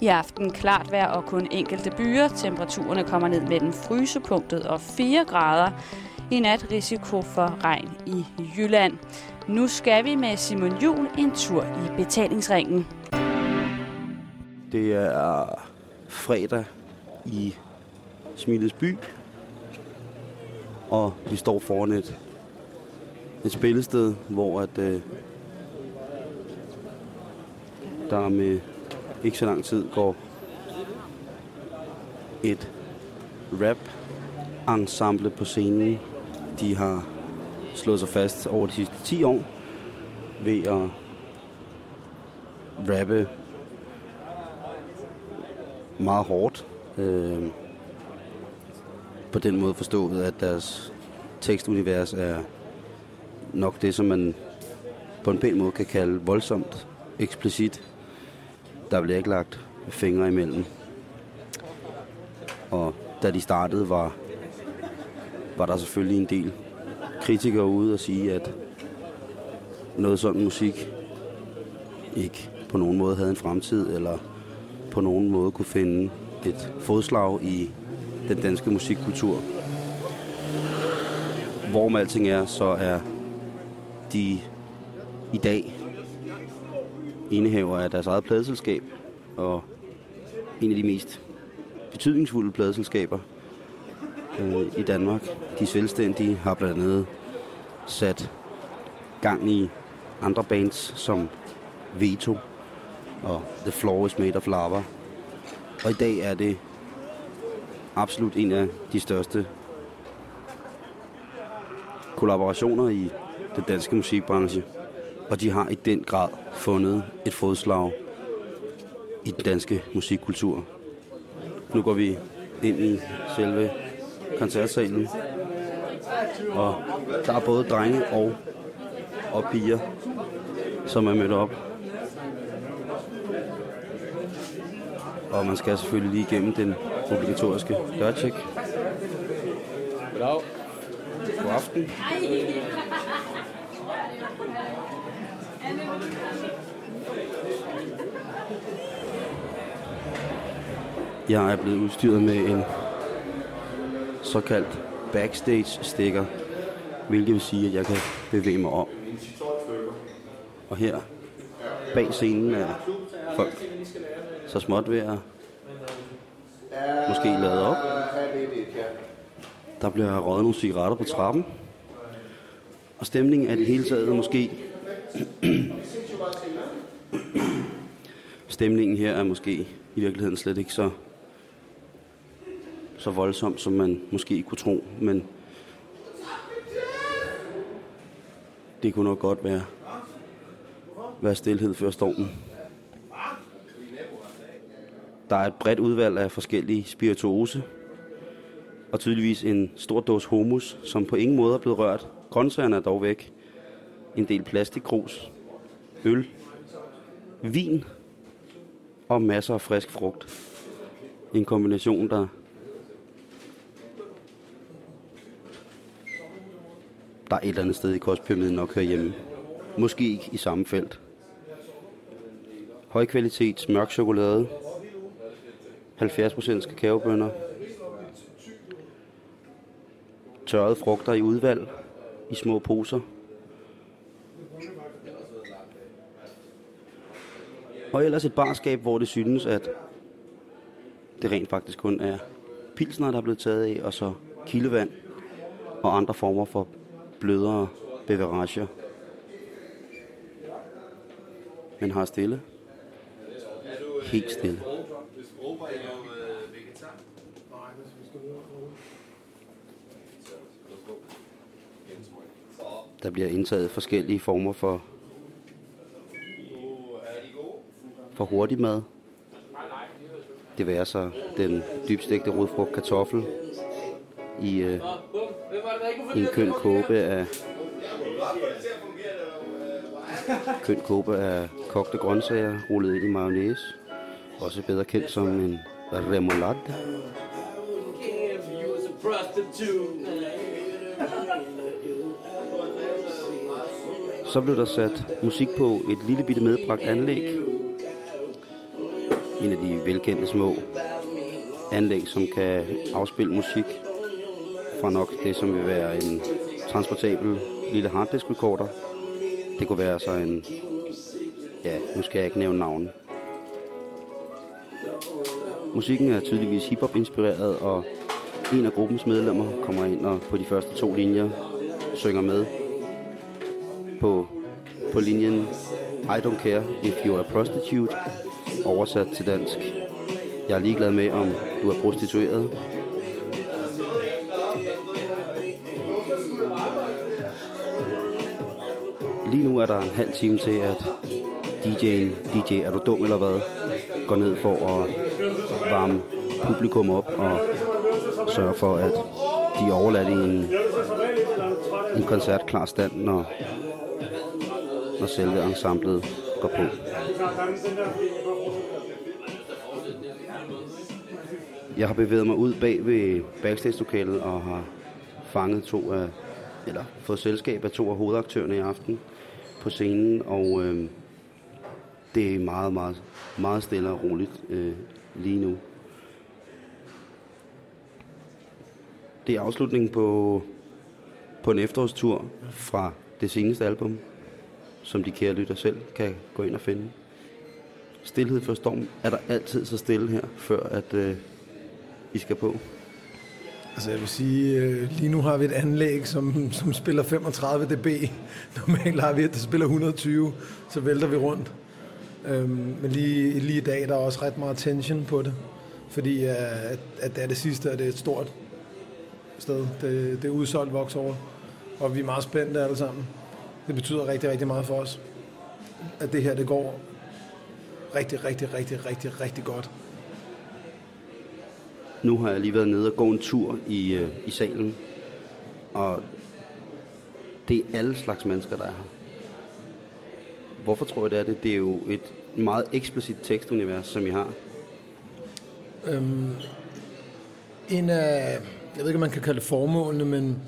I aften klart vejr og kun enkelte byer. Temperaturerne kommer ned mellem frysepunktet og 4 grader. I nat risiko for regn i Jylland. Nu skal vi med Simon Jul en tur i betalingsringen. Det er fredag i Smiles by, og vi står foran et, et spillested, hvor at, øh, der med ikke så lang tid går et rap ensemble på scenen. De har slået sig fast over de sidste 10 år ved at rappe meget hårdt. Øh, på den måde forstået, at deres tekstunivers er nok det, som man på en pæn måde kan kalde voldsomt eksplicit. Der blev ikke lagt fingre imellem. Og da de startede, var, var der selvfølgelig en del kritikere ude og sige, at noget sådan musik ikke på nogen måde havde en fremtid, eller på nogen måde kunne finde et fodslag i den danske musikkultur. Hvor med alting er, så er de i dag indehaver af deres eget pladeselskab, og en af de mest betydningsfulde pladeselskaber øh, i Danmark. De selvstændige har blandt andet sat gang i andre bands som Veto og The Floor is Made of Lava. Og i dag er det absolut en af de største kollaborationer i den danske musikbranche. Og de har i den grad fundet et fodslag i den danske musikkultur. Nu går vi ind i selve koncertsalen, og der er både drenge og, og piger, som er mødt op. Og man skal selvfølgelig lige igennem den obligatoriske dørtjek. Goddag. God aften. Jeg er blevet udstyret med en såkaldt backstage-stikker, hvilket vil sige, at jeg kan bevæge mig om. Og her bag scenen er folk så småt ved at måske lade op. Der bliver røget nogle cigaretter på trappen. Og stemningen er det hele taget måske... stemningen her er måske i virkeligheden slet ikke så, så voldsom, som man måske kunne tro, men det kunne nok godt være, være stillhed før stormen. Der er et bredt udvalg af forskellige spirituose, og tydeligvis en stor dåse homus, som på ingen måde er blevet rørt. Grøntsagerne er dog væk. En del plastikkrus, øl, vin og masser af frisk frugt. En kombination, der der et eller andet sted i kostpyramiden nok hører hjemme. Måske ikke i samme felt. Høj kvalitets mørk chokolade, 70% kakaobønner, tørrede frugter i udvalg i små poser. Og ellers et barskab, hvor det synes, at det rent faktisk kun er pilsner, der er blevet taget af, og så kildevand og andre former for blødere beverager. Men har stille. Helt stille. Der bliver indtaget forskellige former for, for hurtig mad. Det vil så den dybstegte rodfrugt kartoffel i, øh, i en køn kåbe af køn kåbe af kogte grøntsager rullet ind i mayonnaise. Også bedre kendt som en remoulade. Så blev der sat musik på et lille bitte medbragt anlæg. en af de velkendte små anlæg, som kan afspille musik fra nok det, som vil være en transportabel lille harddisk recorder. Det kunne være så en, ja, nu skal jeg ikke nævne navnet. Musikken er tydeligvis hiphop inspireret, og en af gruppens medlemmer kommer ind og på de første to linjer synger med på, på linjen I don't care if you are a prostitute, oversat til dansk. Jeg er ligeglad med, om du er prostitueret. Lige nu er der en halv time til, at DJ'en, DJ er du dum eller hvad, går ned for at varme publikum op og sørge for, at de er overladt i en, en koncert klar stand, når, når selve ensemblet går på. Jeg har bevæget mig ud bag ved backstage-lokalet og har fanget to af, eller fået selskab af to af hovedaktørerne i aften på scenen, og øh, det er meget, meget, meget stille og roligt øh, lige nu. Det er afslutningen på, på en efterårstur fra det seneste album, som de kære lytter selv kan gå ind og finde. Stilhed for storm. Er der altid så stille her, før at øh, I skal på? Altså jeg vil sige, øh, lige nu har vi et anlæg, som, som spiller 35 dB. Normalt har vi et, der spiller 120, så vælter vi rundt. Øhm, men lige, lige i dag der er også ret meget tension på det, fordi øh, at, at det er det sidste, og det er et stort sted. Det, det er udsolgt voks over. og vi er meget spændte alle sammen. Det betyder rigtig, rigtig meget for os, at det her det går rigtig, rigtig, rigtig, rigtig, rigtig godt. Nu har jeg lige været nede og gå en tur i, øh, i salen, og det er alle slags mennesker, der er her. Hvorfor tror jeg, det er det? Det er jo et meget eksplicit tekstunivers, som I har. Øhm, en af, jeg ved ikke, om man kan kalde det formålene, men,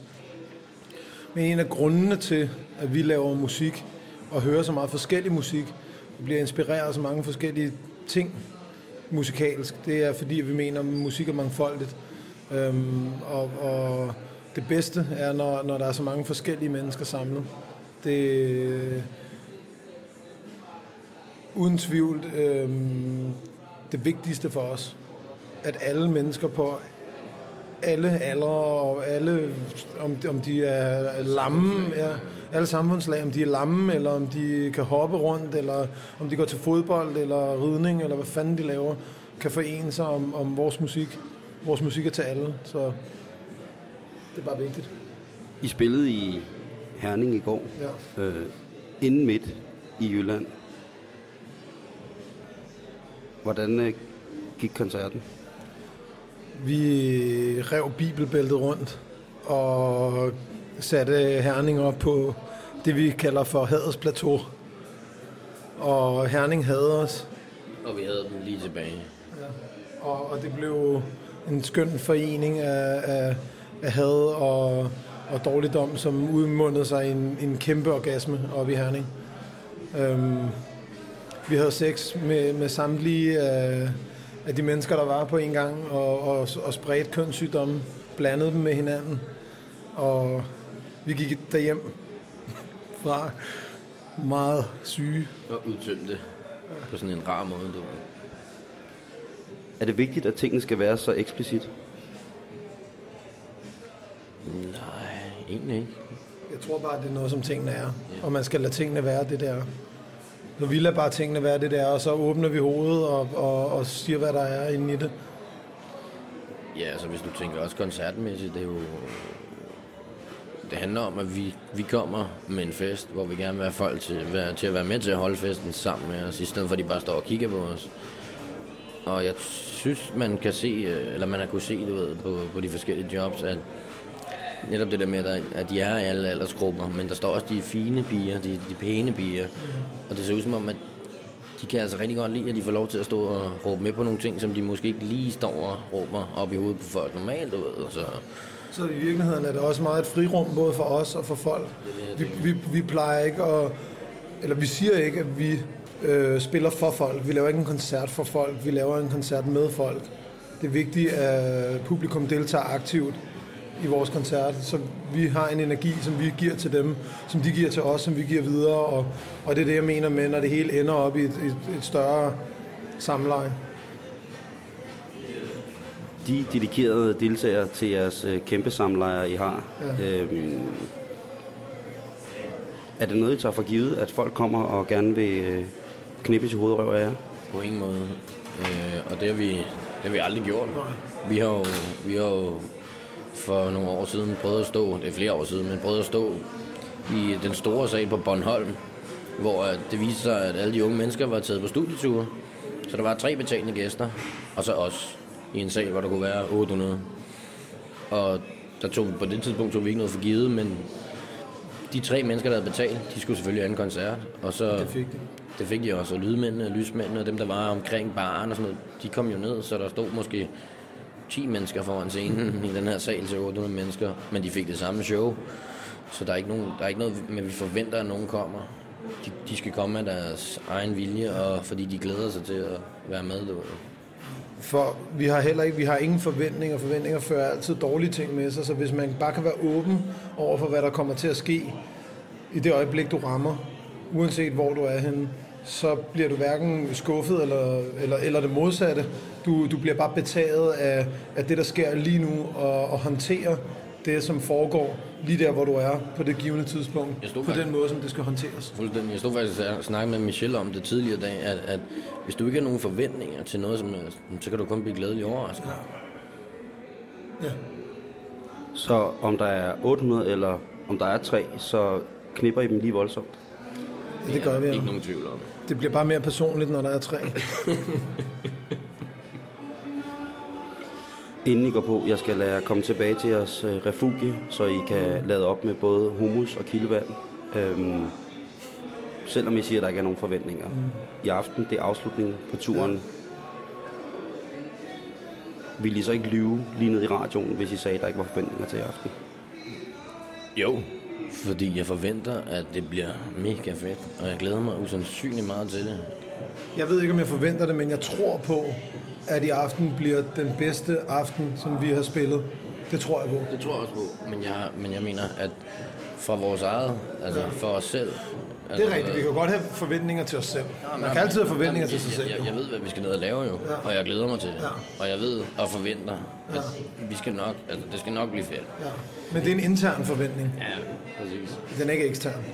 men en af grundene til, at vi laver musik og hører så meget forskellig musik, og bliver inspireret af så mange forskellige ting musikalsk, det er fordi, vi mener, at musik er mangfoldigt. Øhm, og, og det bedste er, når, når der er så mange forskellige mennesker samlet. Det, uden tvivl øhm, det vigtigste for os, at alle mennesker på alle aldre og alle, om, om de er lamme, ja, alle samfundslag, om de er lamme, eller om de kan hoppe rundt, eller om de går til fodbold, eller ridning, eller hvad fanden de laver, kan forene sig om, om vores musik. Vores musik er til alle, så det er bare vigtigt. I spillede i Herning i går, Ja. øh, inden midt i Jylland. Hvordan øh, gik koncerten? Vi rev bibelbæltet rundt og satte Herning op på det, vi kalder for hadets plateau. Og Herning havde os, Og vi havde den lige tilbage. og, og det blev en skøn forening af, af, af had og, og dårligdom, som udmundede sig i en, en kæmpe orgasme oppe i Herning. Øhm, vi havde sex med, med samtlige af, af de mennesker, der var på en gang, og, og, og spredt kønssygdomme, blandede dem med hinanden. Og vi gik derhjem fra meget syge. Og udtømte på sådan en rar måde. Du. Er det vigtigt, at tingene skal være så eksplicit? Nej, egentlig ikke. Jeg tror bare, det er noget, som tingene er. Og man skal lade tingene være det der. Når vi lader bare tingene være det der, og så åbner vi hovedet og, og, og siger, hvad der er inde i det. Ja, altså hvis du tænker også koncertmæssigt, det er jo... Det handler om, at vi, vi kommer med en fest, hvor vi gerne vil have folk til, være, til at være med til at holde festen sammen med os, i stedet for at de bare står og kigger på os. Og jeg synes, man kan se, øh, eller man har kunne se, du ved, på, på de forskellige jobs, at netop det der med, at at de er i alle aldersgrupper, men der står også de fine piger, de, de pæne piger. Og det ser ud som om, at de kan altså rigtig godt lide, at de får lov til at stå og råbe med på nogle ting, som de måske ikke lige står og råber op i hovedet på folk normalt, du ved. Så så i virkeligheden er det også meget et frirum, både for os og for folk. Vi, vi, vi plejer ikke at... Eller vi siger ikke, at vi øh, spiller for folk. Vi laver ikke en koncert for folk, vi laver en koncert med folk. Det er vigtigt, at publikum deltager aktivt i vores koncert, så vi har en energi, som vi giver til dem, som de giver til os, som vi giver videre, og, og det er det, jeg mener med, når det hele ender op i et, et, et større samleje. De dedikerede deltagere til jeres øh, kæmpe samlejre, I har, ja. øhm, er det noget, I tager for givet, at folk kommer og gerne vil øh, knippe til hovedrøv af jer? På ingen måde. Øh, og det har, vi, det har vi aldrig gjort. Vi har, jo, vi har jo for nogle år siden prøvet at stå, det er flere år siden, men prøvet at stå i den store sal på Bornholm, hvor det viste sig, at alle de unge mennesker var taget på studieture. Så der var tre betalende gæster, og så os i en sal, hvor der kunne være 800. Og der tog, på det tidspunkt tog vi ikke noget for givet, men de tre mennesker, der havde betalt, de skulle selvfølgelig have en koncert. Og så, Det fik de. det fik de også, og lydmændene, lysmændene og dem, der var omkring baren og sådan noget, de kom jo ned, så der stod måske 10 mennesker foran scenen i den her sal til 800 mennesker, men de fik det samme show. Så der er ikke, nogen, der er ikke noget, men vi forventer, at nogen kommer. De, de skal komme af deres egen vilje, og fordi de glæder sig til at være med. Du. For vi har heller ikke, vi har ingen forventninger. Forventninger fører altid dårlige ting med sig, så hvis man bare kan være åben over for, hvad der kommer til at ske i det øjeblik, du rammer, uanset hvor du er henne, så bliver du hverken skuffet eller, eller, eller det modsatte. Du, du bliver bare betaget af, af det, der sker lige nu, og, og håndterer det, som foregår lige der, hvor du er på det givende tidspunkt, Jeg stod på faktisk- den måde, som det skal håndteres. Fuldstændig. Jeg stod faktisk og snakkede med Michelle om det tidligere dag, at, at hvis du ikke har nogen forventninger til noget, som, helst, så kan du kun blive glædelig overrasket. Ja. Så om der er 800 eller om der er tre, så knipper I dem lige voldsomt. Det gør vi, ja. Ikke nogen tvivl om. Det bliver bare mere personligt, når der er tre. Inden I går på, jeg skal lade jer komme tilbage til jeres øh, refugie, så I kan lade op med både humus og kildevand. Øhm, selvom I siger, at der ikke er nogen forventninger. I aften, det er afslutningen på turen. Vil I så ikke lyve lige ned i radioen, hvis I sagde, at der ikke var forventninger til i aften? Jo, fordi jeg forventer, at det bliver mega fedt, og jeg glæder mig usandsynligt meget til det. Jeg ved ikke, om jeg forventer det, men jeg tror på, at i aften bliver den bedste aften, som vi har spillet. Det tror jeg på. Det tror jeg også på, men jeg, men jeg mener, at for vores eget, altså for os selv. Det altså, er rigtigt. Vi kan godt have forventninger til os selv. Man kan altid have forventninger til sig selv. Jeg, jeg, jeg ved, hvad vi skal ned og lave jo, Ja. og jeg glæder mig til det. Ja. Og jeg ved og forventer, at vi skal nok, altså det skal nok blive fedt. Ja. Men det er en intern forventning. Ja, præcis. Den er ikke ekstern.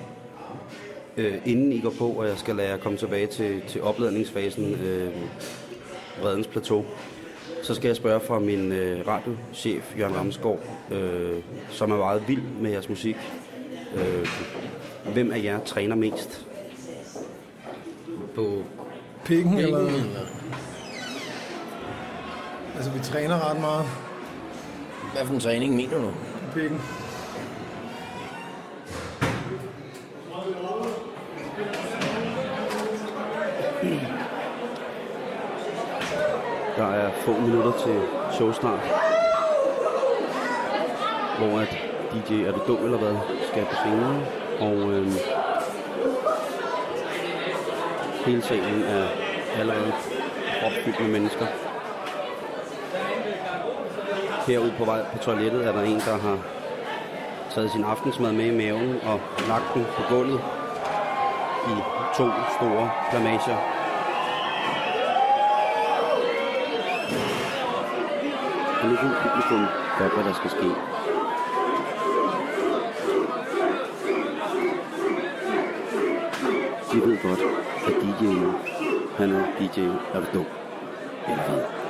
Øh, inden I går på, og jeg skal lade jer komme tilbage til, til opladningsfasen, øh, Redens Plateau, så skal jeg spørge fra min øh, radiochef, Jørgen Ramsgaard, øh, som er meget vild med jeres musik. Øh, hvem af jer træner mest? På Pikken, eller Altså, vi træner ret meget. hvad for en træning mener du? Pikken. Der er få minutter til showstart, hvor at DJ Er du dum eller hvad skal på scenen, og øh, hele salen er allerede opfyldt med mennesker. Herude på vej på toilettet er der en, der har taget sin aftensmad med i maven og lagt den på gulvet i to store plamager. Nu ved publikum godt, hvad der skal ske. De ved godt, at DJ'en, han er DJ, er du dum? Eller hvad?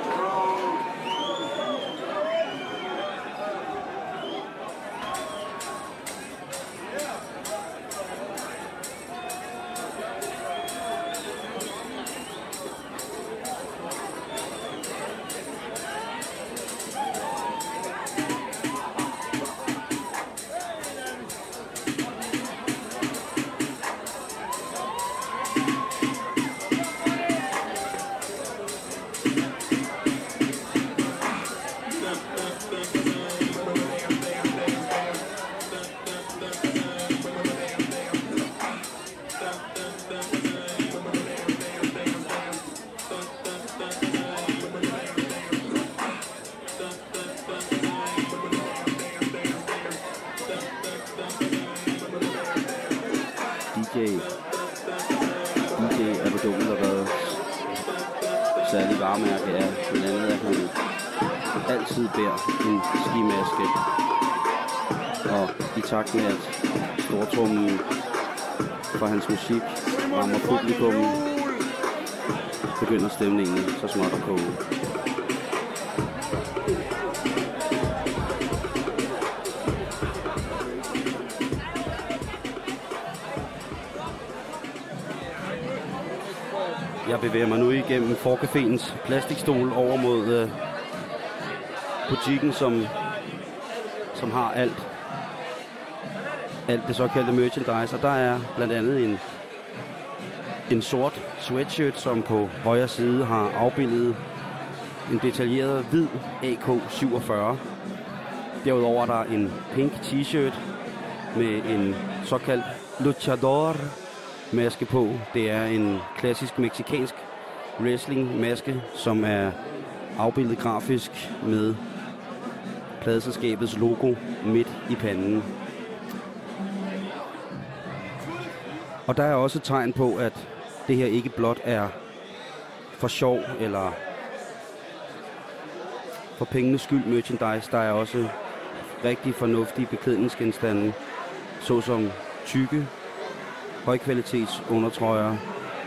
Jeg bevæger mig nu igennem Forcaféens plastikstol over mod øh, butikken, som, som har alt, alt det såkaldte merchandise. Og der er blandt andet en, en sort sweatshirt, som på højre side har afbildet en detaljeret hvid AK-47. Derudover er der en pink t-shirt med en såkaldt luchador maske på. Det er en klassisk meksikansk wrestling maske, som er afbildet grafisk med pladeselskabets logo midt i panden. Og der er også tegn på, at det her ikke blot er for sjov eller for pengenes skyld merchandise. Der er også rigtig fornuftige beklædningsgenstande, såsom tykke højkvalitets undertrøjer,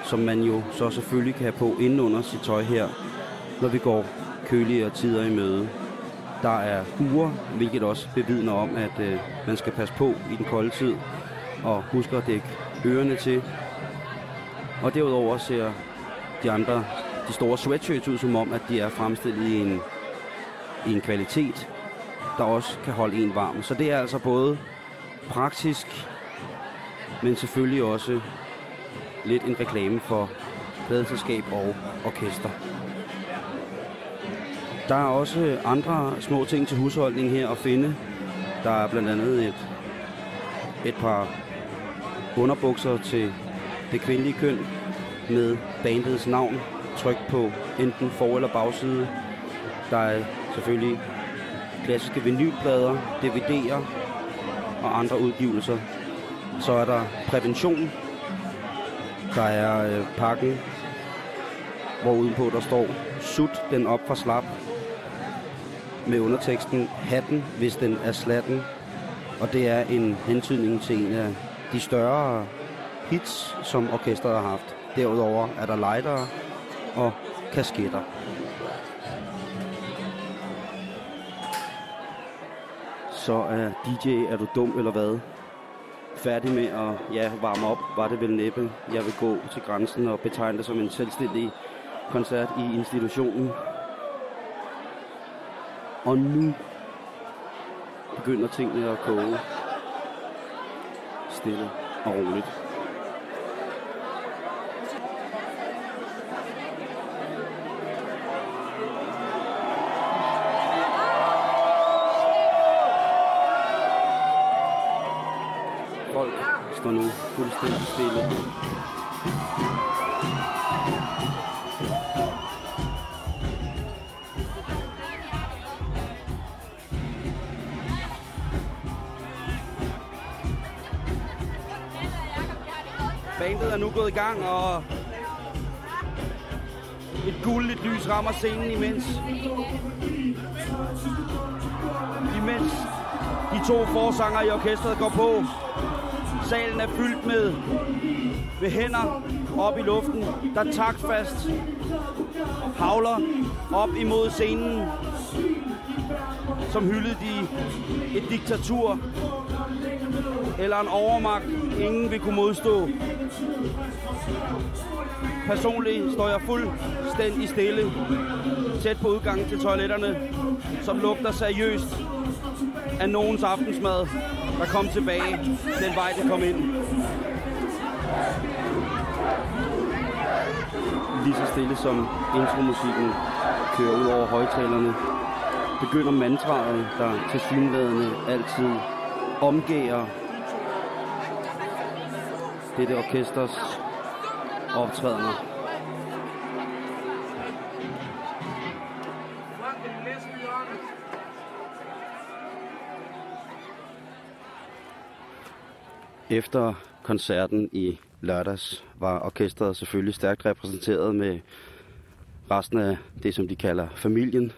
som man jo så selvfølgelig kan have på inden under sit tøj her, når vi går køligere tider i møde. Der er huer, hvilket også bevidner om, at øh, man skal passe på i den kolde tid, og huske at dække ørerne til. Og derudover ser de andre, de store sweatshirts ud som om, at de er fremstillet i en, i en kvalitet, der også kan holde en varm. Så det er altså både praktisk, men selvfølgelig også lidt en reklame for pladeselskab og orkester. Der er også andre små ting til husholdning her at finde. Der er blandt andet et, et par underbukser til det kvindelige køn med bandets navn trykt på enten for- eller bagside. Der er selvfølgelig klassiske vinylplader, DVD'er og andre udgivelser. Så er der prævention. Der er øh, pakken, hvor udenpå der står, sut den op for slap, med underteksten hatten, hvis den er slatten. Og det er en hentydning til en af de større hits, som orkestret har haft. Derudover er der lightere og kasketter. Så er DJ, er du dum eller hvad? Færdig med at ja, varme op, var det vel næppe. Jeg vil gå til grænsen og betegne det som en selvstændig koncert i institutionen. Og nu begynder tingene at koge stille og roligt. Fuldstændig stille. Bandet er nu gået i gang, og et guldigt lys rammer scenen imens. Imens de to forsanger i orkestret går på. Salen er fyldt med med hænder op i luften, der taktfast havler op imod scenen, som hyldede de et diktatur eller en overmagt, ingen vil kunne modstå. Personligt står jeg fuldstændig stille, tæt på udgangen til toiletterne, som lugter seriøst af nogens aftensmad, der kom tilbage den vej, det kom ind. Lige så stille som intromusikken kører ud over højtalerne, begynder mantraet, der til synlædende altid omgærer dette orkesters optrædener. Efter koncerten i lørdags var orkestret selvfølgelig stærkt repræsenteret med resten af det, som de kalder familien,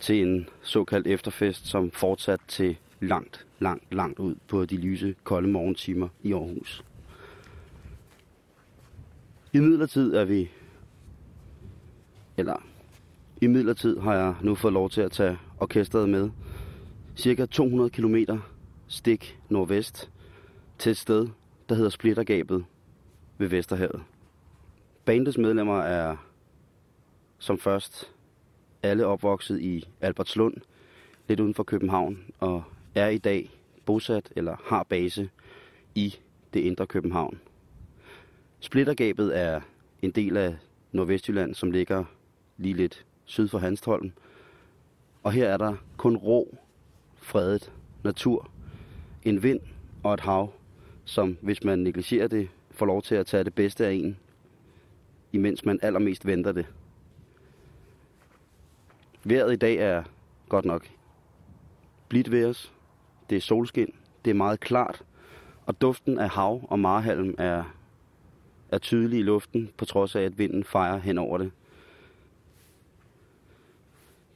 til en såkaldt efterfest, som fortsat til langt, langt, langt ud på de lyse, kolde morgentimer i Aarhus. I midlertid er vi, eller i midlertid har jeg nu fået lov til at tage orkestret med cirka 200 km stik nordvest til et sted, der hedder Splittergabet ved Vesterhavet. Bandets medlemmer er som først alle opvokset i Albertslund, lidt uden for København, og er i dag bosat eller har base i det indre København. Splittergabet er en del af Nordvestjylland, som ligger lige lidt syd for Hanstholm. Og her er der kun rå, fredet natur, en vind og et hav, som hvis man negligerer det, får lov til at tage det bedste af en, imens man allermest venter det. Vejret i dag er godt nok blidt ved os. Det er solskin, det er meget klart, og duften af hav og marhalm er, er tydelig i luften, på trods af, at vinden fejrer hen over det.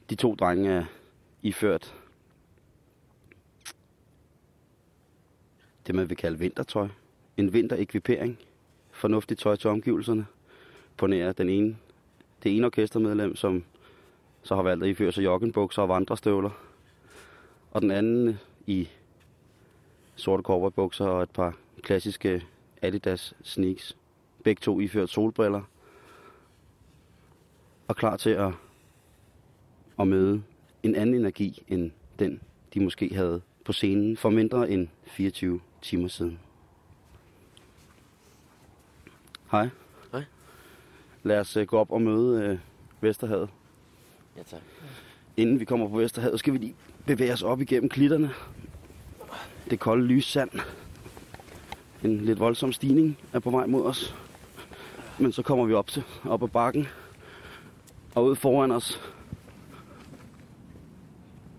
De to drenge er iført det, man vil kalde vintertøj. En vinterekvipering. Fornuftigt tøj til omgivelserne. På nær den ene, det ene orkestermedlem, som så har valgt at iføre sig joggenbukser og vandrestøvler. Og den anden i sorte cowboybukser og et par klassiske Adidas sneaks. Begge to iført solbriller. Og klar til at, at møde en anden energi end den, de måske havde på scenen for mindre end 24 timer siden. Hej. Hej. Lad os uh, gå op og møde uh, Vesterhavet. Ja, tak. Inden vi kommer på Vesterhavet, skal vi lige bevæge os op igennem klitterne. Det kolde lys sand. En lidt voldsom stigning er på vej mod os. Men så kommer vi op til op ad bakken. Og ud foran os,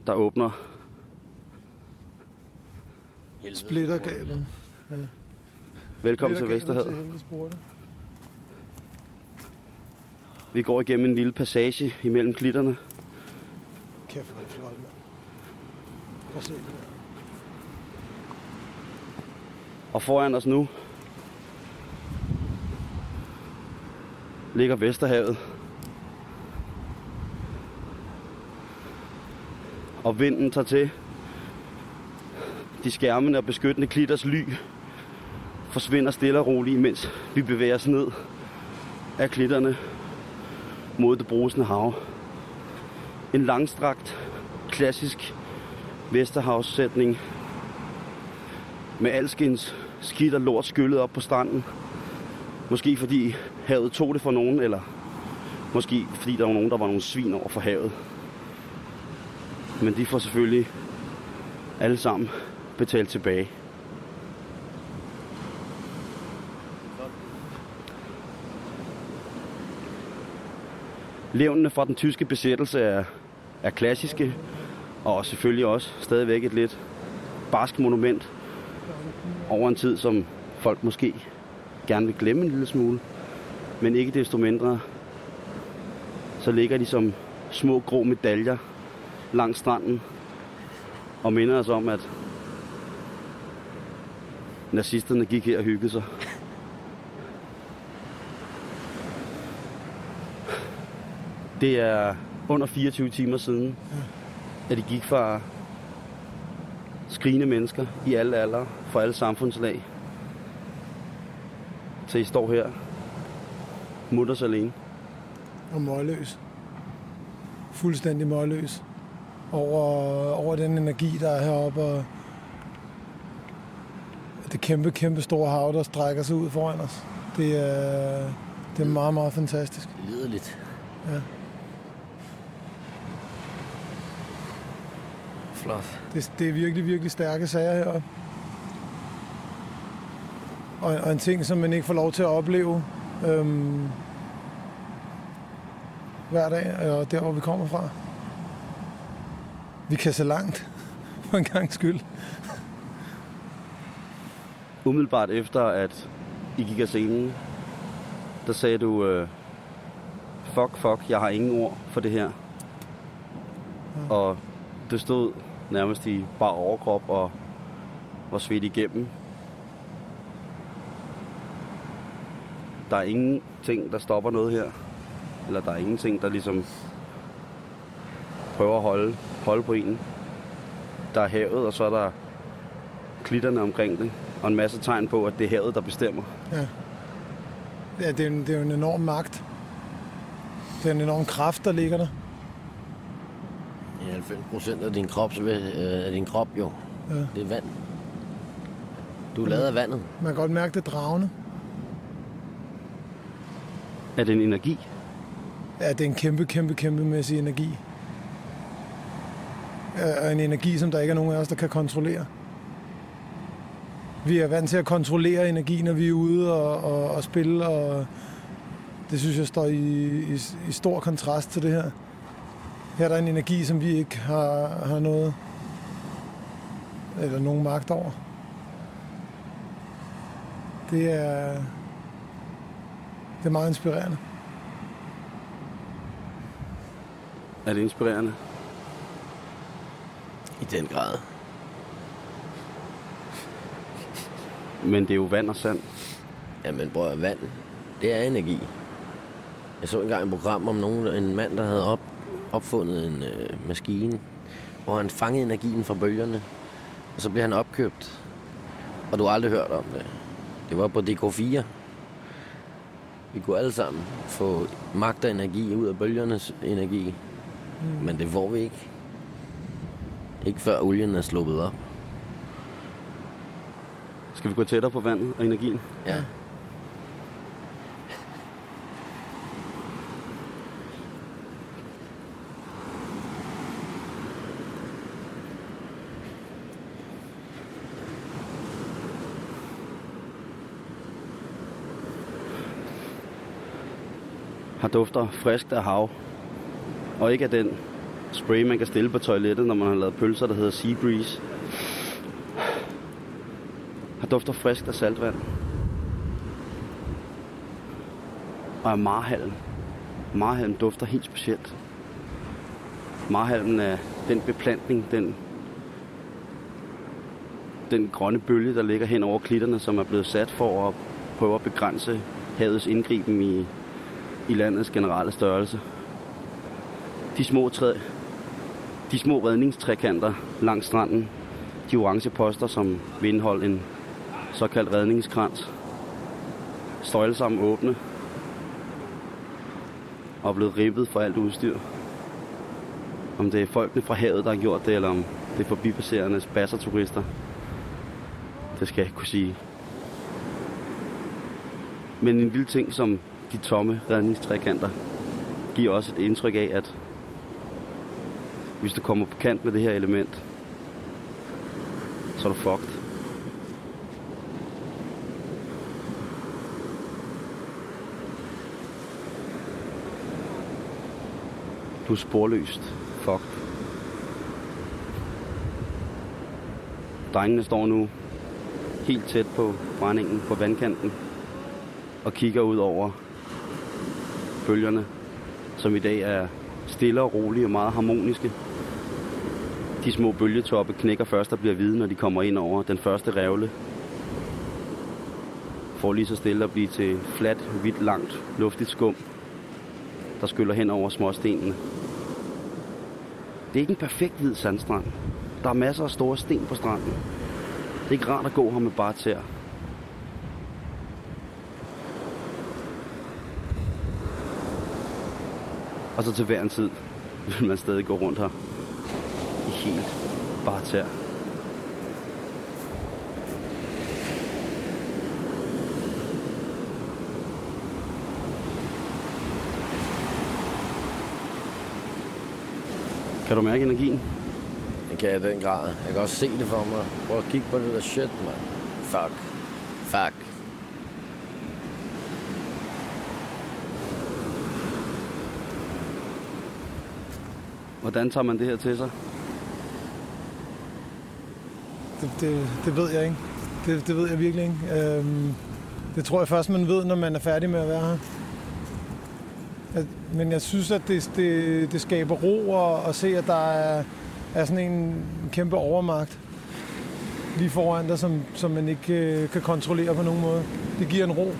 der åbner Splittergabet. Velkommen til Vesterhavet. Vi går igennem en lille passage imellem klitterne. Kæft, hvor er det flot, mand. Prøv at se det der. Og foran os nu ligger Vesterhavet. Og vinden tager til. De skærmende og beskyttende klitters ly forsvinder stille og roligt, mens vi bevæger os ned af klitterne mod det brusende hav. En langstrakt, klassisk Vesterhavssætning med alskens skidt og lort skyllet op på stranden. Måske fordi havet tog det for nogen, eller måske fordi der var nogen, der var nogle svin over for havet. Men de får selvfølgelig alle sammen betale tilbage. Levnene fra den tyske besættelse er, er klassiske, og selvfølgelig også stadigvæk et lidt barsk monument over en tid, som folk måske gerne vil glemme en lille smule. Men ikke desto mindre, så ligger de som små grå medaljer langs stranden og minder os om, at nazisterne gik her og hyggede sig. Det er under 24 timer siden, at de gik fra skrigende mennesker i alle aldre, fra alle samfundslag, til I står her, mutters alene. Og målløs. Fuldstændig målløs. Over, over den energi, der er heroppe, og kæmpe, kæmpe store hav, der strækker sig ud foran os. Det er, det er meget, meget fantastisk. Liderligt. Ja. Flot. Det, det er virkelig, virkelig stærke sager heroppe. Og, og en ting, som man ikke får lov til at opleve øhm, hver dag, og der, hvor vi kommer fra. Vi kan se langt, for en gang skyld. Umiddelbart efter, at I gik af scenen, der sagde du, øh, fuck, fuck, jeg har ingen ord for det her. Og det stod nærmest i bare overkrop og var svedt igennem. Der er ingenting, der stopper noget her. Eller der er ingenting, der ligesom prøver at holde, holde på en. Der er havet, og så er der klitterne omkring det. Og en masse tegn på, at det er havet, der bestemmer. Ja. Ja, det er, en, det er jo en enorm magt. Det er en enorm kraft, der ligger der. Ja, 90 procent af din krop, så øh, af din krop jo, Ja. det er vand. Du er lavet af vandet. Man kan godt mærke det dragende. Er det en energi? Ja, det er en kæmpe, kæmpe, kæmpe mæssig energi. Ja, og en energi, som der ikke er nogen af os, der kan kontrollere. Vi er vant til at kontrollere energi, når vi er ude og, og, og spille, og det synes jeg står i, i, i stor kontrast til det her. Her er der en energi, som vi ikke har, har noget eller nogen magt over. Det er, det er meget inspirerende. Er det inspirerende? I den grad. Men det er jo vand og sand. Jamen, bror, vand, det er energi. Jeg så engang et program om nogen, en mand, der havde op, opfundet en øh, maskine, hvor han fangede energien fra bølgerne, og så blev han opkøbt. Og du har aldrig hørt om det. Det var på DK4. Vi kunne alle sammen få magt og energi ud af bølgernes energi. Mm. Men det får vi ikke. Ikke før olien er sluppet op. Skal vi gå tættere på vandet og energien? Ja. Har dufter friskt af hav. Og ikke af den spray, man kan stille på toilettet, når man har lavet pølser, der hedder Sea Breeze. Har dufter frisk af saltvand. Og af marhalm. Marhalm dufter helt specielt. Marhalmen er den beplantning, den, den grønne bølge, der ligger hen over klitterne, som er blevet sat for at prøve at begrænse havets indgriben i, i landets generelle størrelse. De små, træ, de små redningstrækanter langs stranden, de orange poster, som vil indeholde en såkaldt redningskrans, står alle sammen åbne og er blevet ribbet for alt udstyr. Om det er folkene fra havet, der har gjort det, eller om det er forbipasserende basserturister, det skal jeg ikke kunne sige. Men en lille ting som de tomme redningstrækanter giver også et indtryk af, at hvis du kommer på kant med det her element, så er du fucked. Du er sporløst. Fucked. Drengene står nu helt tæt på brændingen på vandkanten og kigger ud over bølgerne, som i dag er stille og rolige og meget harmoniske. De små bølgetoppe knækker først og bliver hvide, når de kommer ind over den første revle. For lige så stille at blive til fladt, hvidt, langt, luftigt skum, der skyller hen over småstenene. Det er ikke en perfekt hvid sandstrand. Der er masser af store sten på stranden. Det er ikke rart at gå her med bare tæer. Og så til hver en tid vil man stadig gå rundt her. I helt bare tær. Kan du mærke energien? Det kan jeg i den grad. Jeg kan også se det for mig. Prøv at kigge på det der shit, mand. Fuck. Fuck. Hvordan tager man det her til sig? Det, det, det ved jeg ikke. Det, det ved jeg virkelig ikke. Øhm, det tror jeg først, man ved, når man er færdig med at være her. Men jeg synes, at det, det, det skaber ro at, at se, at der er, er sådan en kæmpe overmagt lige foran dig, som, som man ikke øh, kan kontrollere på nogen måde. Det giver en ro.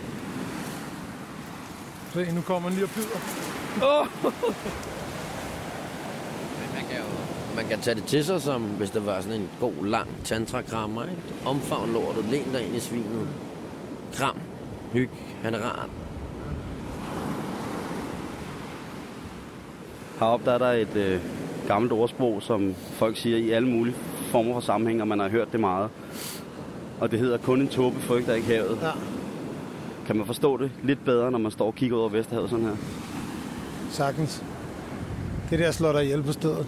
Se, nu kommer den lige og bider. Oh! Man kan, jo, man kan tage det til sig, som hvis det var sådan en god, lang tantra-krammer. Ikke? Omfavn lortet, læn dig ind i svinet. Kram, hyg, han er rart. Heroppe der er der et øh, gammelt ordsprog, som folk siger i alle mulige former for sammenhæng, og man har hørt det meget. Og det hedder, kun en tåbe frygter ikke havet. Ja, Kan man forstå det lidt bedre, når man står og kigger ud over Vesterhavet sådan her? sagtens. Det der slår dig ihjel på stedet.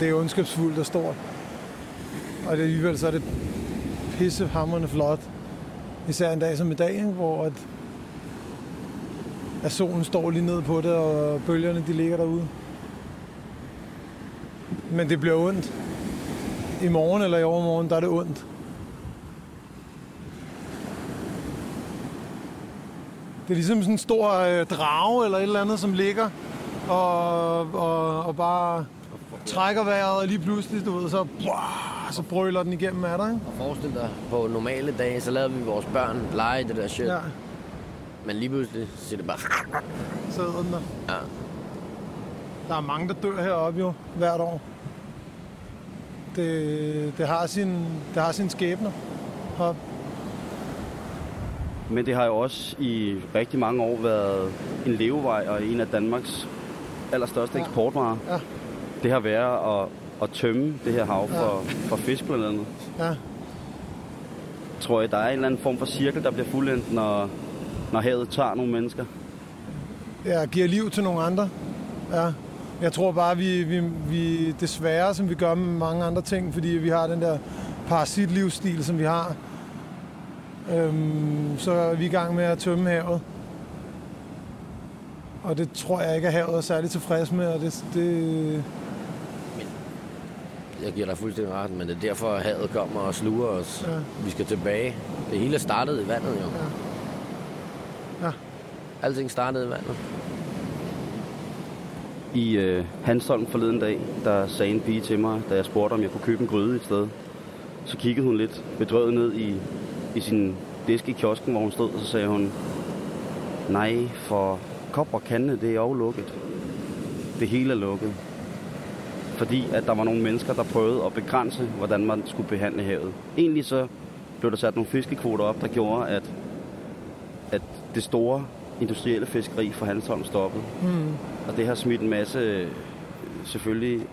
Det er ondskabsfuldt og stort. Og det alligevel så er det pissehammerende flot. Især en dag som i dag, ikke? hvor at, at solen står lige ned på det, og bølgerne de ligger derude. Men det bliver ondt. I morgen eller i overmorgen, der er det ondt. Det er ligesom sådan en stor øh, drage eller et eller andet, som ligger og, og, og bare trækker vejret, og lige pludselig, du ved, så, buah, så brøler den igennem af dig, ikke? Og forestil dig, på normale dage, så lavede vi vores børn lege det der shit. Ja. Men lige pludselig siger det bare... så den der. Ja. Der er mange, der dør heroppe jo, hvert år. Det, det, har, sin, det har sin skæbner heroppe. Men det har jo også i rigtig mange år været en levevej og en af Danmarks allerstørste Ja. eksportvarer. Ja. Det har været at, at tømme det her hav for, for fisk blandt andet. Ja, Tror jeg, der er en eller anden form for cirkel, der bliver fuldendt, når, når havet tager nogle mennesker. ja giver liv til nogle andre. Ja. Jeg tror bare, vi, vi, vi desværre, som vi gør med mange andre ting, fordi vi har den der parasitlivsstil, som vi har, øhm, så er vi i gang med at tømme havet. Og det tror jeg ikke, at havet er særlig tilfreds med, og det, det, Jeg giver dig fuldstændig ret, men det er derfor, at havet kommer og sluger os. Ja. Vi skal tilbage. Det hele er startet i vandet, jo. Ja. Alting startede i vandet. I øh, Hansholm forleden dag, der sagde en pige til mig, da jeg spurgte, om jeg kunne købe en gryde et sted. Så kiggede hun lidt bedrøvet ned i, i sin disk i kiosken, hvor hun stod, og så sagde hun, nej, for kop og kande, det er jo lukket. Det hele er lukket. Fordi at der var nogle mennesker, der prøvede at begrænse, hvordan man skulle behandle havet. Egentlig så blev der sat nogle fiskekvoter op, der gjorde, at, at det store industrielle fiskeri for Hansholm stoppede. mm, Og det har smidt en masse, øh, selvfølgelig,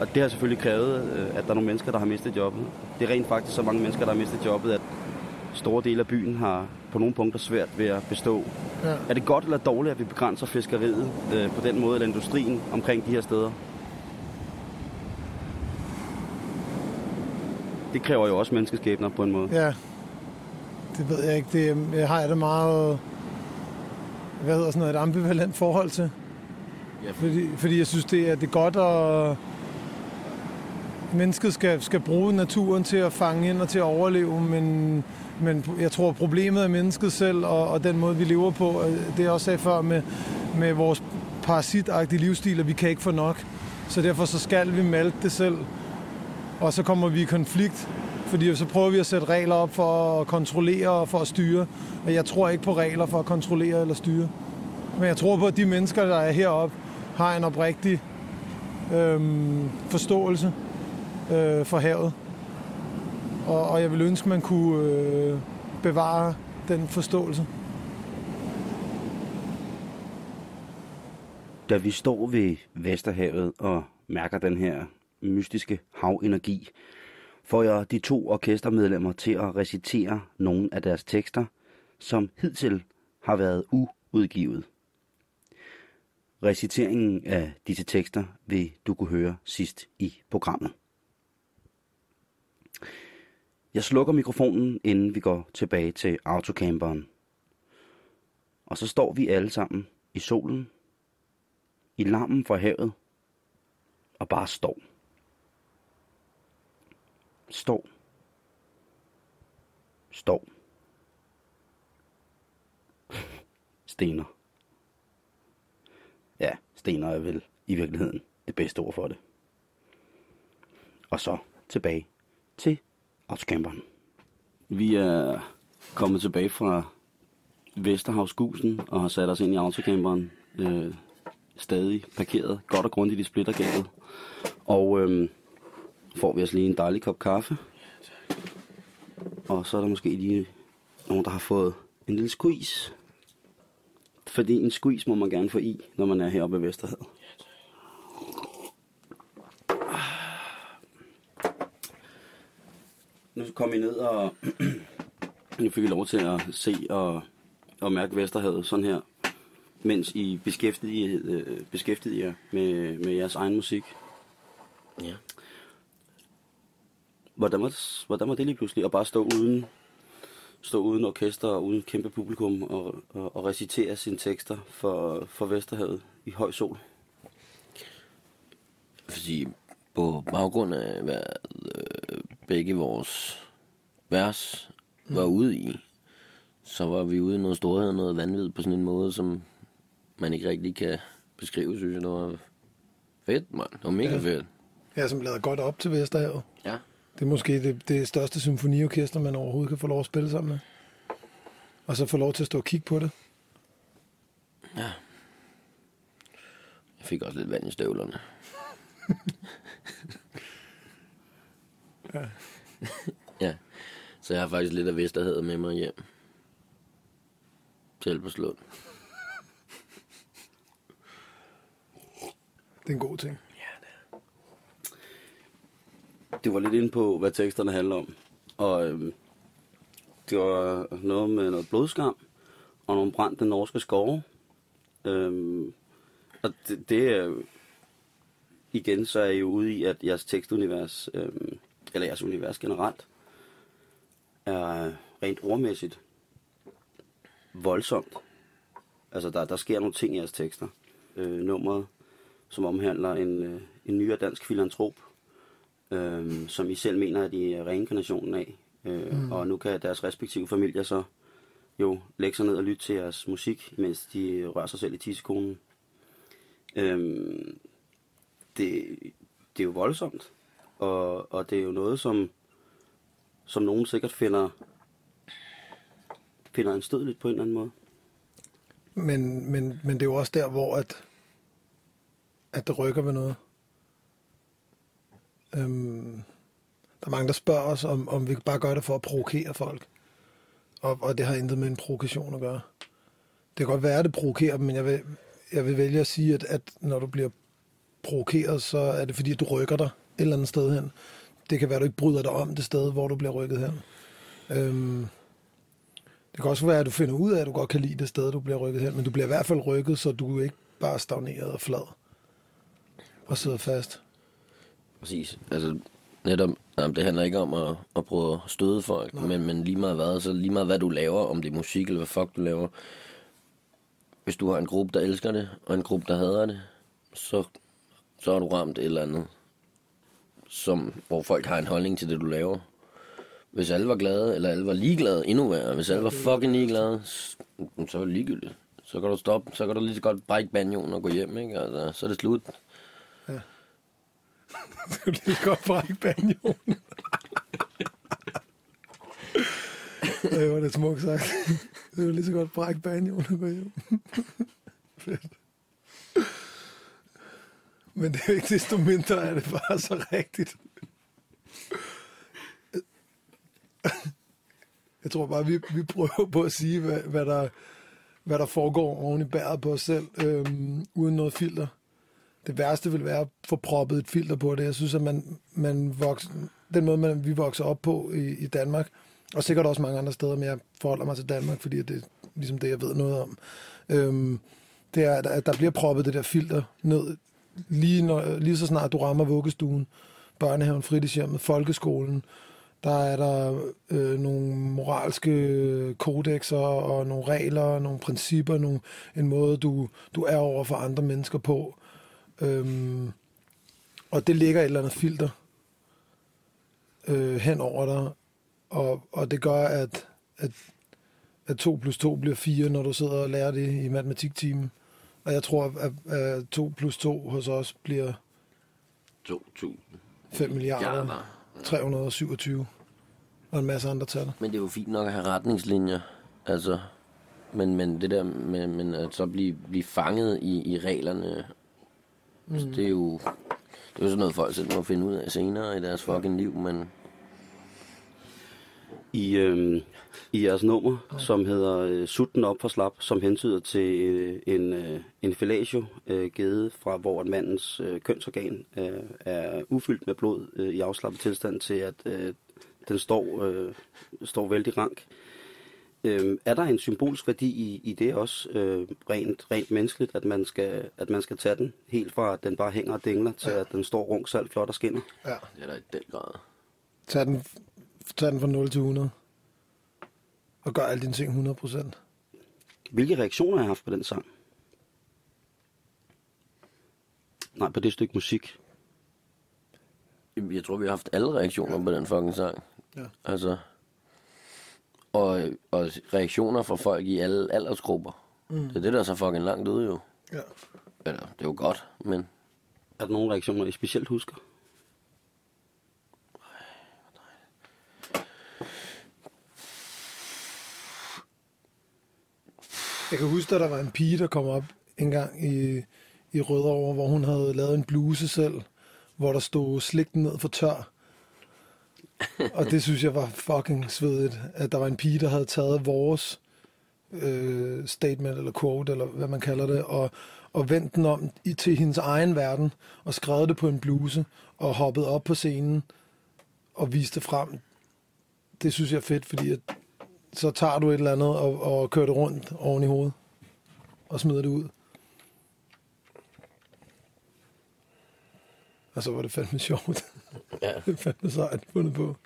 og det har selvfølgelig krævet, øh, at der er nogle mennesker, der har mistet jobbet. Det er rent faktisk så mange mennesker, der har mistet jobbet, at store dele af byen har på nogle punkter svært ved at bestå. ja. Er det godt eller dårligt, at vi begrænser fiskeriet øh, på den måde, eller industrien omkring de her steder? Det kræver jo også menneskeskæbner på en måde. Ja, det ved jeg ikke. Det jeg har det meget, hvad hedder sådan noget, et ambivalent forhold til. Ja. Fordi, fordi jeg synes, det er, det er godt at... Mennesket skal, skal bruge naturen til at fange ind og til at overleve, men, men jeg tror, problemet er mennesket selv, og, og den måde, vi lever på, øh, det jeg også sagde før med, med vores parasitagtige livsstil, at vi kan ikke få nok. Så derfor så skal vi malte det selv, og så kommer vi i konflikt, fordi så prøver vi at sætte regler op for at kontrollere og for at styre. Og jeg tror ikke på regler for at kontrollere eller styre. Men jeg tror på, at de mennesker, der er heroppe, har en oprigtig øhm, forståelse øh, for havet. Og, og jeg vil ønske, at man kunne øh, bevare den forståelse. Da vi står ved Vesterhavet og mærker den her mystiske havenergi, får jeg de to orkestermedlemmer til at recitere nogle af deres tekster, som hidtil har været uudgivet. Reciteringen af disse tekster vil du kunne høre sidst i programmet. Jeg slukker mikrofonen, inden vi går tilbage til autocamperen. Og så står vi alle sammen i solen i larmen fra havet og bare står. Står. Står. Stener. Ja, stener er vel i virkeligheden det bedste ord for det. Og så tilbage til autocamperen. Vi er kommet tilbage fra Vesterhavsgusen og har sat os ind i autocamperen. Øh, stadig parkeret godt og grundigt i splittergabet. Og øh, får vi os lige en dejlig kop kaffe. Og så er der måske lige nogen, der har fået en lille squeeze. Fordi en squeeze må man gerne få i, når man er heroppe i Vesterhavet. Nu kom I ned, og nu fik vi lov til at se og, og mærke Vesterhavet sådan her, mens I beskæftigede, øh, beskæftigede jer med, med jeres egen musik. Ja. Hvordan var, hvordan var det lige pludselig at bare stå uden, stå uden orkester og uden kæmpe publikum og, og, og recitere sine tekster for, for Vesterhavet i høj sol? Fordi på baggrund af, hvad øh, begge vores vers var ude i, så var vi ude i noget storhed og noget vanvid på sådan en måde, som man ikke rigtig kan beskrive, synes jeg. Det var fedt, mand. Det var mega Ja. fedt. Ja, som lader godt op til Vesterhavet. Ja. Det er måske det, det største symfoniorkester, man overhovedet kan få lov at spille sammen med. Og så få lov til at stå og kigge på det. Ja. Jeg fik også lidt vand i støvlerne. Ja. ja. Så jeg har faktisk lidt af Vesterhavet med mig hjem. Til på slund. Det er en god ting. Det var lidt inde på, hvad teksterne handler om. Og øhm, det var noget med noget blodskam og nogle brændte norske skove. Øhm, og det, det er igen, så er jeg jo ude i, at jeres tekstunivers, øhm, eller jeres univers generelt, er rent ordmæssigt voldsomt. Altså, der, der sker nogle ting i jeres tekster. Øh, nummeret, som omhandler en, øh, en nyere dansk filantrop, øh, som I selv mener, at I er reinkarnationen af. Øh, mm. Og nu kan deres respektive familier så jo lægge sig ned og lytte til jeres musik, mens de rører sig selv i tissekonen. Øh, det, det er jo voldsomt, og, og det er jo noget, som, som nogen sikkert finder, finder anstødeligt på en eller anden måde. Men, men, men det er jo også der, hvor at, at det rykker ved noget. Øhm, der er mange, der spørger os, om, om vi bare gør det for at provokere folk. Og, og det har intet med en provokation at gøre. Det kan godt være, at det provokerer dem, men jeg vil, jeg vil vælge at sige, at, at når du bliver provokeret, så er det fordi, at du rykker dig et eller andet sted hen. Det kan være, at du ikke bryder dig om det sted, hvor du bliver rykket hen. Øhm, det kan også være, at du finder ud af, at du godt kan lide det sted, du bliver rykket hen, men du bliver i hvert fald rykket, så du ikke bare stagneret og flad og sidder fast. Præcis. Altså, netop, jamen, det handler ikke om at, at prøve at støde folk, men, men lige meget hvad, så lige meget hvad du laver, om det er musik eller hvad fuck du laver. Hvis du har en gruppe, der elsker det, og en gruppe, der hader det, så, så har du ramt et eller andet, som, hvor folk har en holdning til det, du laver. Hvis alle var glade, eller alle var ligeglade, endnu værre. Hvis alle var fucking ligeglade, så er det ligegyldigt. Så kan du stoppe, så kan du lige så godt brække banjoen og gå hjem, ikke? Altså, så er det slut. Det er jo lige så godt brække banjoen. det var det smukt sagt. Det er lige så godt brække banjoen og gå hjem. Fedt. Men det er ikke desto mindre, er det bare så rigtigt. Jeg tror bare, vi, vi prøver på at sige, hvad, hvad, der, hvad der foregår oven i bæret på os selv, øhm, uden noget filter. Det værste vil være at få proppet et filter på det. Jeg synes, at man, man vokser, den måde, man, vi vokser op på i, i Danmark, og sikkert også mange andre steder, men jeg forholder mig til Danmark, fordi det er ligesom det, jeg ved noget om. Øhm, det er, at der bliver proppet det der filter ned, lige, når, lige så snart du rammer vuggestuen, børnehaven, fritidshjemmet, folkeskolen, der er der øh, nogle moralske kodexer og nogle regler, nogle principper, nogle, en måde, du, du er over for andre mennesker på. Øhm, og det ligger et eller andet filter øh, hen over dig, og, og det gør, at, at, at 2 plus 2 bliver 4, når du sidder og lærer det i matematiktimen. Og jeg tror, at, at 2 plus 2 hos os bliver 2.000 5 milliarder, milliarder. 327 og en masse andre tal. Men det er jo fint nok at have retningslinjer. Altså, men, men det der med men at så blive, blive fanget i, i reglerne, mm. det er jo det er jo sådan noget, folk selv må finde ud af senere i deres fucking liv, men I, øh, i jeres nummer, som hedder øh, Sutten op for slap, som hentyder til øh, en, øh, en fellatio øh, givet fra, hvor en mandens øh, kønsorgan øh, er ufyldt med blod øh, i afslappet tilstand til, at øh, den står, øh, står vældig rank. Øh, er der en symbolsk værdi i, i det også, øh, rent, rent menneskeligt, at man, skal, at man skal tage den helt fra, at den bare hænger og dingler, til at den står rung, salt, flot og skinner? Ja. det er der i den grad. Tag den, tag den fra 0 til 100. Og gør alle dine ting 100 procent. Hvilke reaktioner har jeg haft på den sang? Nej, på det stykke musik. Jeg tror, vi har haft alle reaktioner på den fucking sang. Ja. Altså, og, og reaktioner fra folk i alle aldersgrupper. Mm. Det er det, der er så fucking langt ude jo. Ja. Eller, det er jo godt, men Er der nogle reaktioner, I specielt husker? Jeg kan huske, at der var en pige, der kom op en gang i, i Rødovre, hvor hun havde lavet en bluse selv, hvor der stod slik ned for tør. Og det synes jeg var fucking svedigt, at der var en pige, der havde taget vores øh, statement eller quote, eller hvad man kalder det, og, og vendt den om i, til hendes egen verden, og skrevet det på en bluse, og hoppet op på scenen, og viste det frem. Det synes jeg er fedt, fordi at, så tager du et eller andet og, og kører det rundt oven i hovedet, og smider det ud. Og så var det fandme sjovt. ja. det er fandme sejt fundet på.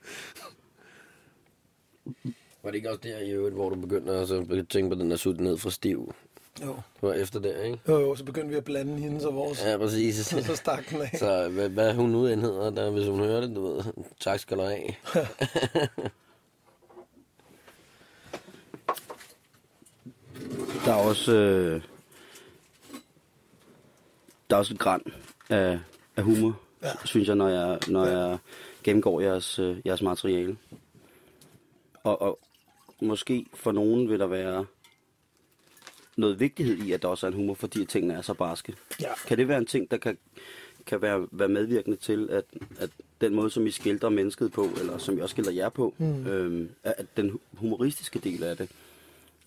Var det ikke også der i øvrigt, hvor du begyndte at så tænke på den der sut ned fra stiv? Jo. Det var efter det, ikke? Jo, jo, så begyndte vi at blande hendes og vores, Ja, præcis. så, så stak den af. Så hvad, hvad hun nu end hedder, der, hvis hun hører det, du ved, tak skal du have. Der er også, øh, der er også et græn af, af humor, ja. synes jeg, når jeg, når jeg gennemgår jeres, øh, jeres materiale. Og, og måske for nogen vil der være noget vigtighed i, at der også er en humor, fordi tingene er så barske. Ja. Kan det være en ting, der kan, kan være, være medvirkende til, at, at den måde, som I skildrer mennesket på, eller som I også skildrer jer på, mm. øhm, at at den humoristiske del af det,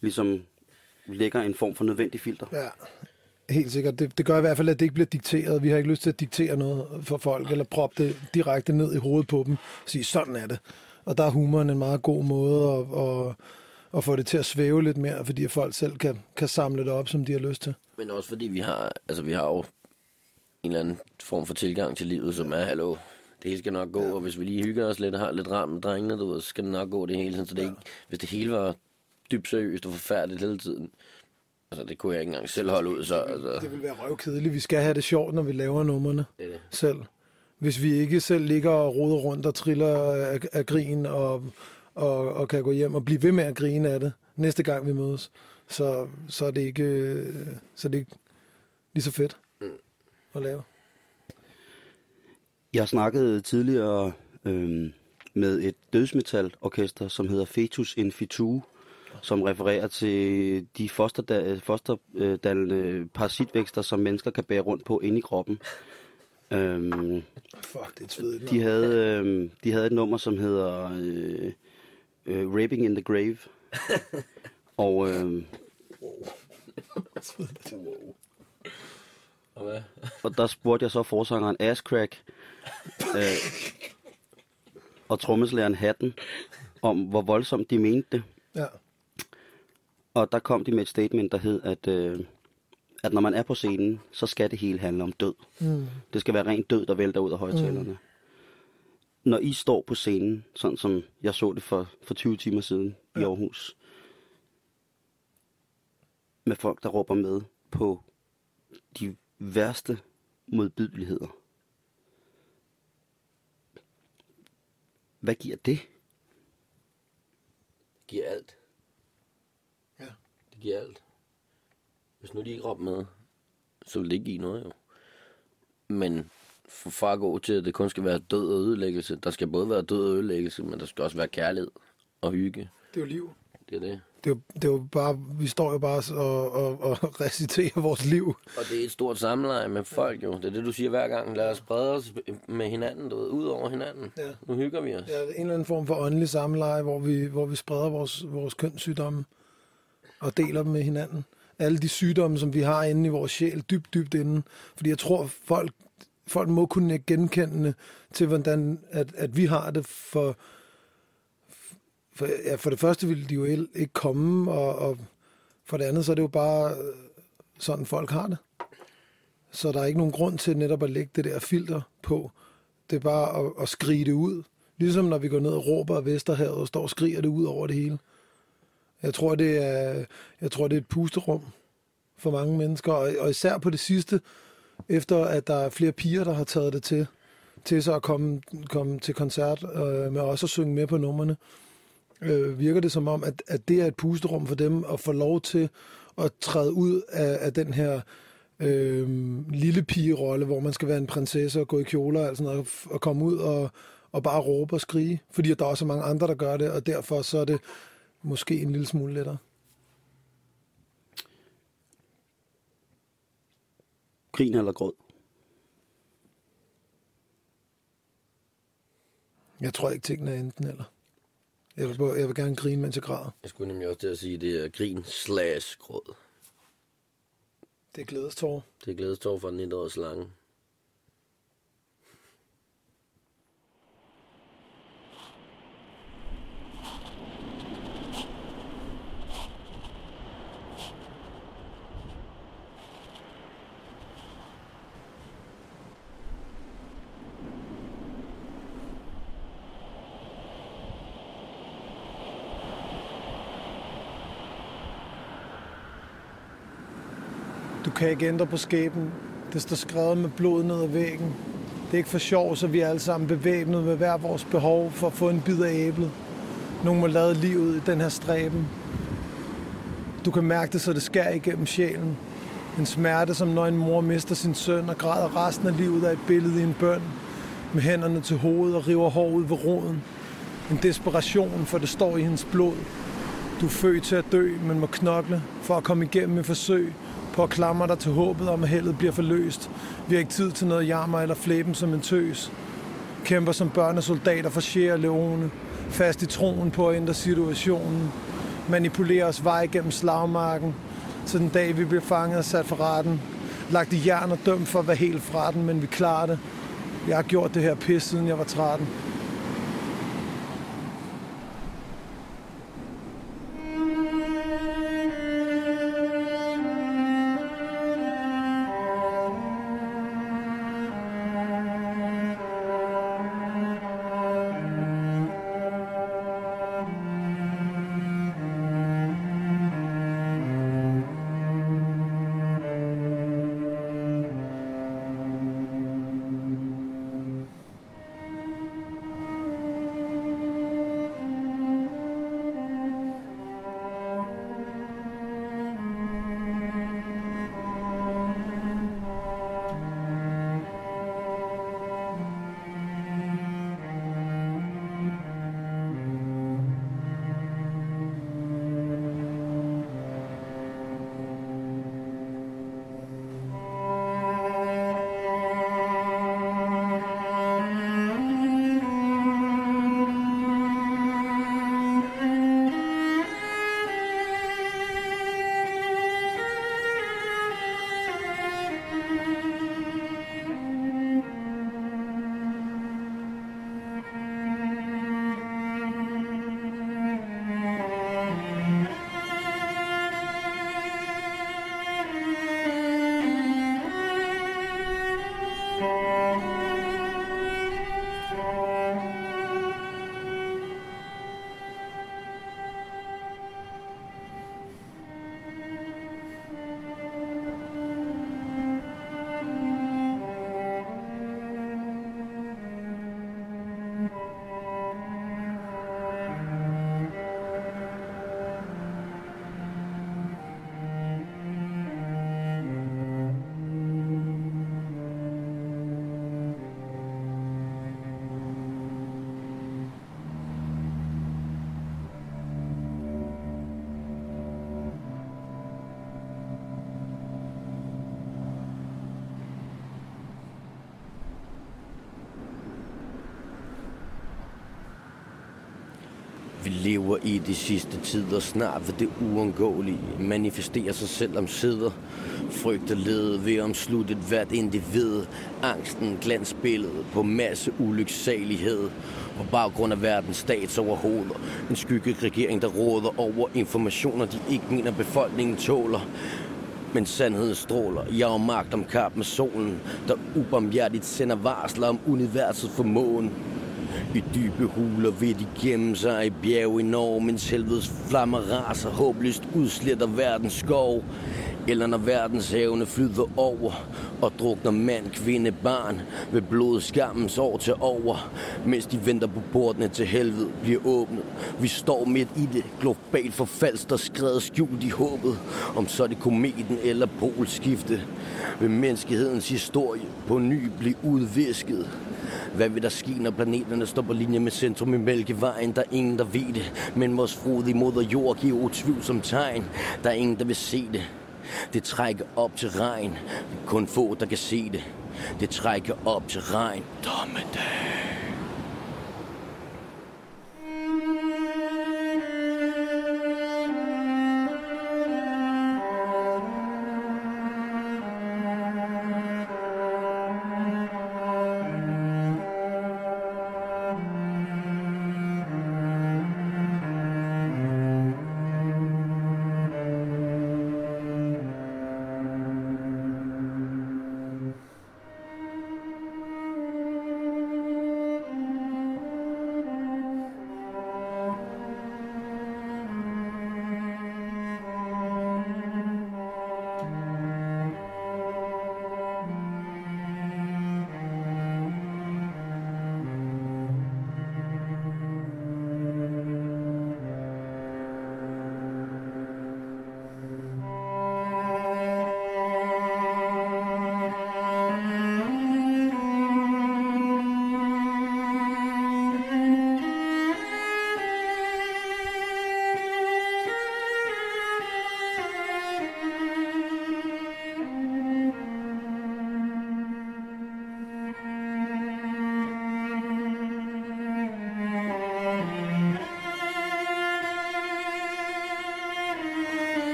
ligesom lægger en form for nødvendig filter. Ja, helt sikkert. Det, det gør i hvert fald, at det ikke bliver dikteret. Vi har ikke lyst til at diktere noget for folk, eller proppe det direkte ned i hovedet på dem, og sige, sådan er det. Og der er humoren en meget god måde at, at, at få det til at svæve lidt mere, fordi folk selv kan, kan samle det op, som de har lyst til. Men også fordi vi har, altså vi har jo en eller anden form for tilgang til livet, som er, hallo, det hele skal nok gå, ja. og hvis vi lige hygger os lidt og har lidt ramt med drengene, du så skal det nok gå det hele tiden. Så det ja. ikke, hvis det hele var dybt seriøst og forfærdeligt hele tiden, altså det kunne jeg ikke engang selv holde ud, så altså, Det vil være røvkedeligt. Vi skal have det sjovt, når vi laver numrene det det. selv. Hvis vi ikke selv ligger og roder rundt og triller af, af grin og, og, og kan gå hjem og blive ved med at grine af det næste gang vi mødes, så, så er det ikke, øh, så er det ikke lige så fedt at lave. Jeg snakkede tidligere øhm, med et dødsmetalorkester, som hedder Fetus Infitu, som refererer til de fosterda- fosterdannende parasitvækster, som mennesker kan bære rundt på inde i kroppen. Øhm, Fuck, det er svedigt. de, havde, øhm, de havde et nummer, som hedder øh, øh, Raping in the Grave. Og øhm, Og hvad? Og der spurgte jeg så forsangeren Asscrack øh, og trommeslæren Hatten om, hvor voldsomt de mente det. Ja. Og der kom de med et statement, der hed, at, øh, at når man er på scenen, så skal det hele handle om død. Mm. Det skal være rent død, der vælter ud af højtalerne. Mm. Når I står på scenen, sådan som jeg så det for, for 20 timer siden ja. i Aarhus, med folk, der råber med på de værste modbydeligheder. Hvad giver det? Det giver alt. Det giver alt. Hvis nu de ikke råber med, så vil det ikke give noget jo. Men for, at gå til, at det kun skal være død og ødelæggelse, der skal både være død og ødelæggelse, men der skal også være kærlighed og hygge. Det er jo liv. Det er det. Det er, jo, det er jo bare, vi står jo bare og, og, og reciterer vores liv. Og det er et stort samleje med folk jo. Det er det, du siger hver gang. Lad os sprede os med hinanden, du ved, ud over hinanden. Ja. Nu hygger vi os. Ja, en eller anden form for åndelig samleje, hvor vi, hvor vi spreder vores, vores kønssygdomme og deler dem med hinanden. Alle de sygdomme, som vi har inde i vores sjæl, dybt, dybt inde. Fordi jeg tror, folk, folk må kunne genkende til, hvordan at, at vi har det for... For, ja, for det første ville de jo ikke komme, og, og for det andet, så er det jo bare øh, sådan, folk har det. Så der er ikke nogen grund til netop at lægge det der filter på. Det er bare at, at skrige det ud. Ligesom når vi går ned og råber af Vesterhavet og står og skriger det ud over det hele. Jeg tror, det er, jeg tror, det er et pusterum for mange mennesker, og, og især på det sidste, efter at der er flere piger, der har taget det til, til så at komme, komme til koncert øh, med også at synge med på numrene, øh, virker det som om, at, at det er et pusterum for dem at få lov til at træde ud af, af den her øh, lille pigerolle, hvor man skal være en prinsesse og gå i kjoler og, sådan noget, og, og komme ud og, og bare råbe og skrige, fordi der er også mange andre, der gør det, og derfor så er det måske en lille smule lettere. Grin eller gråd? Jeg tror ikke, tingene er enten eller. Jeg vil, jeg vil gerne grine, mens jeg græder. Jeg skulle nemlig også til at sige, at det er grin slash gråd. Det er glædestår. Det er glædestår for den etårige slange. Du kan ikke ændre på skæben. Det står skrevet med blod ned ad væggen. Det er ikke for sjov, så vi er alle sammen bevæbnet med hver vores behov for at få en bid af æblet. Nogen må lade livet i den her stræben. Du kan mærke det, så det skærer igennem sjælen. En smerte, som når en mor mister sin søn og græder resten af livet af et billede i en bøn. Med hænderne til hovedet og river hår ud ved roden. En desperation, for det står i hendes blod. Du er født til at dø, men må knokle for at komme igennem et forsøg på at klamre dig til håbet om, at heldet bliver forløst. Vi har ikke tid til noget jammer eller flæben som en tøs. Kæmper som børnesoldater for Sierra Leone. Fast i troen på at ændre situationen. Manipulerer os vej gennem slagmarken. Til den dag, vi bliver fanget og sat for retten. Lagt i jern og dømt for at være helt fra den, men vi klarer det. Jeg har gjort det her pis, siden jeg var 13. Vi lever i de sidste tider, snart vil det uundgåelige manifestere sig selv om sider. Frygt og led ved omsluttet hvert individ. Angsten glansbilledet på masse ulyksalighed. På baggrund af verdens statsoverhoveder. En skygge regering, der råder over informationer, de ikke mener befolkningen tåler. Men sandheden stråler. Jeg og magt om kap med solen, der ubarmhjertigt sender varsler om universets formåen. I dybe huler vil de gemme sig i bjerge i Norge, mens helvedes flammer raser håbløst udsletter verdens skov. Eller når verdens havne flyder over og drukner mand, kvinde, barn ved blod skammens år til over, mens de venter på portene til helvede bliver åbnet. Vi står midt i det globalt forfalds, der skrevet skjult i håbet, om så det kometen eller polskifte. Vil menneskehedens historie på ny blive udvisket. Hvad vil der ske, når planeterne står på linje med centrum i Mælkevejen? Der er ingen, der ved det. Men vores frodige moder jord giver utvivlsom tegn. Der er ingen, der vil se det. Det trækker op til regn. Kun få, der kan se det. Det trækker op til regn. Dommedag.